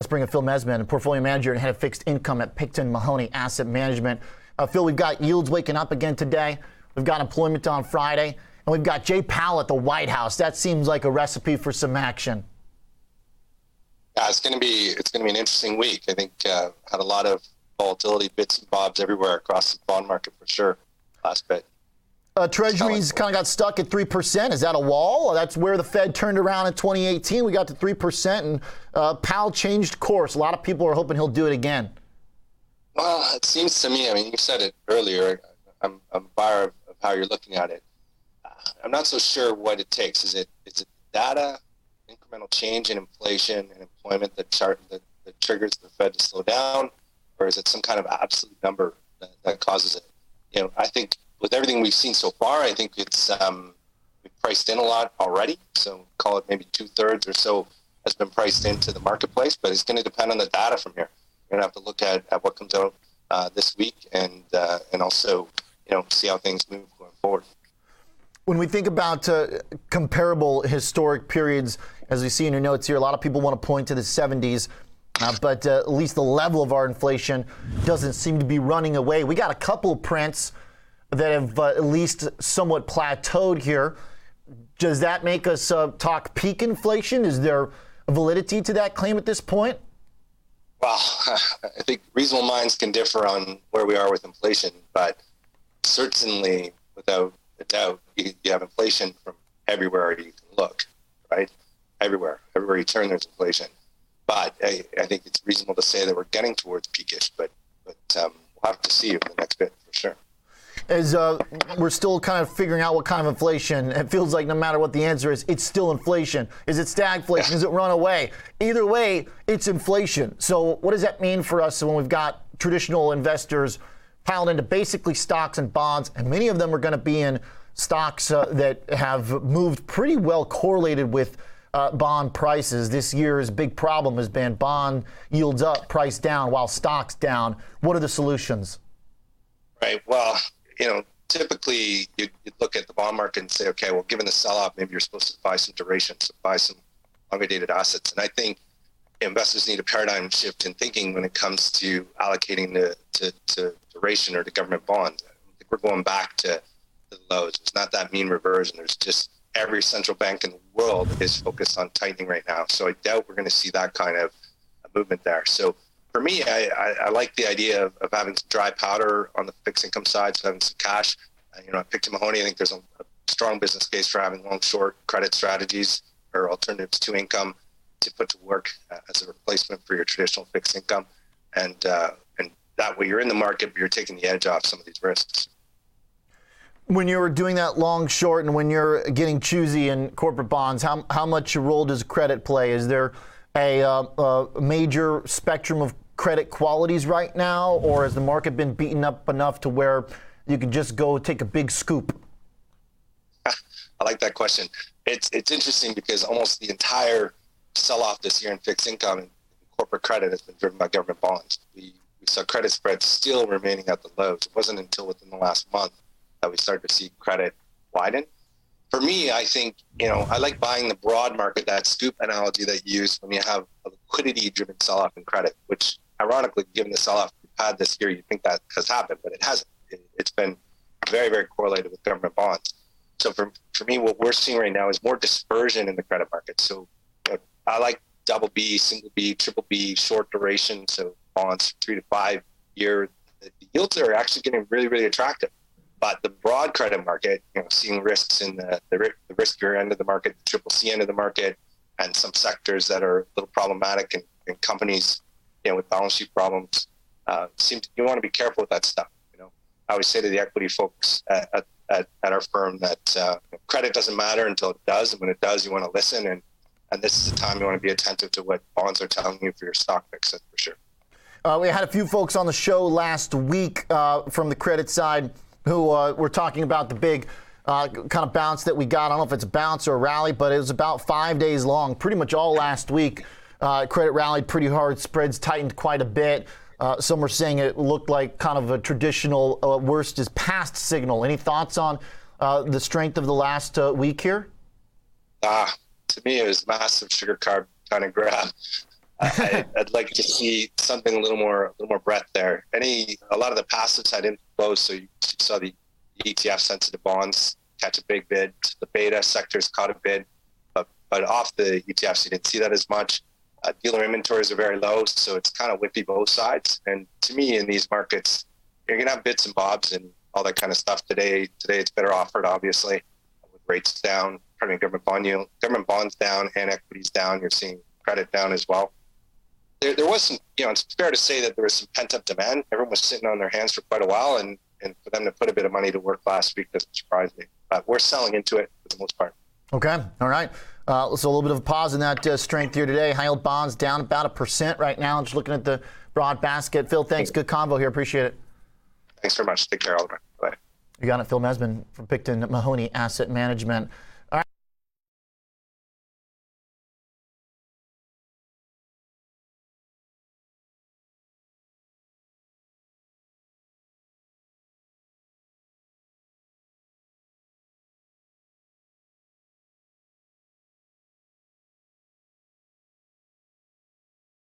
Let's bring in Phil Mesman, portfolio manager and head of fixed income at Picton Mahoney Asset Management. Uh, Phil, we've got yields waking up again today. We've got employment on Friday, and we've got Jay Powell at the White House. That seems like a recipe for some action. Yeah, it's going to be it's going to be an interesting week. I think uh, had a lot of volatility, bits and bobs everywhere across the bond market for sure last bit. Uh, treasuries kind of got stuck at 3%. Is that a wall? That's where the Fed turned around in 2018. We got to 3%, and uh, Powell changed course. A lot of people are hoping he'll do it again. Well, it seems to me, I mean, you said it earlier. I'm, I'm a buyer of, of how you're looking at it. Uh, I'm not so sure what it takes. Is it is it data, incremental change in inflation and employment that, chart, that, that triggers the Fed to slow down? Or is it some kind of absolute number that, that causes it? You know, I think with everything we've seen so far, I think it's um, priced in a lot already. So call it maybe two thirds or so has been priced into the marketplace, but it's going to depend on the data from here. We're going to have to look at, at what comes out uh, this week and uh, and also you know see how things move going forward. When we think about uh, comparable historic periods, as we see in your notes here, a lot of people want to point to the 70s. Uh, but uh, at least the level of our inflation doesn't seem to be running away. We got a couple prints that have uh, at least somewhat plateaued here. Does that make us uh, talk peak inflation? Is there validity to that claim at this point? Well, I think reasonable minds can differ on where we are with inflation, but certainly, without a doubt, you, you have inflation from everywhere you can look, right? Everywhere, everywhere you turn, there's inflation. But I, I think it's reasonable to say that we're getting towards peakish, but but um, we'll have to see over the next bit for sure as uh, we're still kind of figuring out what kind of inflation. It feels like no matter what the answer is, it's still inflation. Is it stagflation? Is it runaway? Either way, it's inflation. So what does that mean for us when we've got traditional investors piled into basically stocks and bonds, and many of them are going to be in stocks uh, that have moved pretty well correlated with uh, bond prices. This year's big problem has been bond yields up, price down, while stocks down. What are the solutions? Right. Well, you know, typically you'd, look at the bond market and say, okay, well, given the sell-off, maybe you're supposed to buy some duration, so buy some longer-dated assets. And I think investors need a paradigm shift in thinking when it comes to allocating the, to, to duration or to government bonds. We're going back to the lows. It's not that mean reversion. There's just every central bank in the world is focused on tightening right now. So I doubt we're going to see that kind of movement there. So for me, I, I, I, like the idea of, of having some dry powder on the fixed income side, so having some cash. Uh, you know, at Picton Mahoney, I think there's a, a, strong business case for having long short credit strategies or alternatives to income to put to work uh, as a replacement for your traditional fixed income, and uh, and that way you're in the market, but you're taking the edge off some of these risks. When you're doing that long short, and when you're getting choosy in corporate bonds, how how much role does credit play? Is there a, uh, a major spectrum of credit qualities right now, or has the market been beaten up enough to where you can just go take a big scoop? I like that question. It's it's interesting because almost the entire sell-off this year in fixed income and corporate credit has been driven by government bonds. We, we saw credit spreads still remaining at the lows. It wasn't until within the last month that we started to see credit widen for me, I think, you know, I like buying the broad market, that scoop analogy that you use when you have a liquidity driven sell off in credit, which ironically, given the sell off we've had this year, you think that has happened, but it hasn't. It, has been very, very correlated with government bonds. So for, for me, what we're seeing right now is more dispersion in the credit market. So you know, I like double B, single B, triple B, short duration. So bonds three to five year. The yields are actually getting really, really attractive. But the broad credit market, you know, seeing risks in the, the, the riskier end of the market, the triple C end of the market, and some sectors that are a little problematic and, and companies, you know, with balance sheet problems, uh, seem to, you want to be careful with that stuff. You know, I always say to the equity folks at, at, at our firm that uh, credit doesn't matter until it does, and when it does, you want to listen and and this is the time you want to be attentive to what bonds are telling you for your stock picks, that's for sure. Uh, we had a few folks on the show last week uh, from the credit side who uh, were talking about the big uh, kind of bounce that we got. I don't know if it's a bounce or a rally, but it was about five days long, pretty much all last week. Uh, credit rallied pretty hard, spreads tightened quite a bit. Uh, some were saying it looked like kind of a traditional uh, worst is past signal. Any thoughts on uh, the strength of the last week here? Ah, to me, it was massive sugar carb kind of grab. I, I'd like to see something a little more, a little more breadth there. Any, a lot of the passives had inflows, so you saw the ETF sensitive bonds catch a big bid. The beta sectors caught a bid, but, but off the ETFs, you didn't see that as much. Uh, dealer inventories are very low, so it's kind of whippy both sides. And to me, in these markets, you're gonna have bits and bobs and all that kind of stuff. Today, today it's better offered, obviously, with rates down, pardon me, government bond yield, government bonds down, and equities down. You're seeing credit down as well. There, there was some, you know, it's fair to say that there was some pent up demand. Everyone was sitting on their hands for quite a while, and and for them to put a bit of money to work last week doesn't surprise me. But we're selling into it for the most part. Okay, all right. Uh, so a little bit of a pause in that uh, strength here today. High yield bonds down about a percent right now. Just looking at the broad basket. Phil, thanks. Good convo here. Appreciate it. Thanks very much. Take care, Oliver. Bye. You got it, Phil Mesman from Picton Mahoney Asset Management.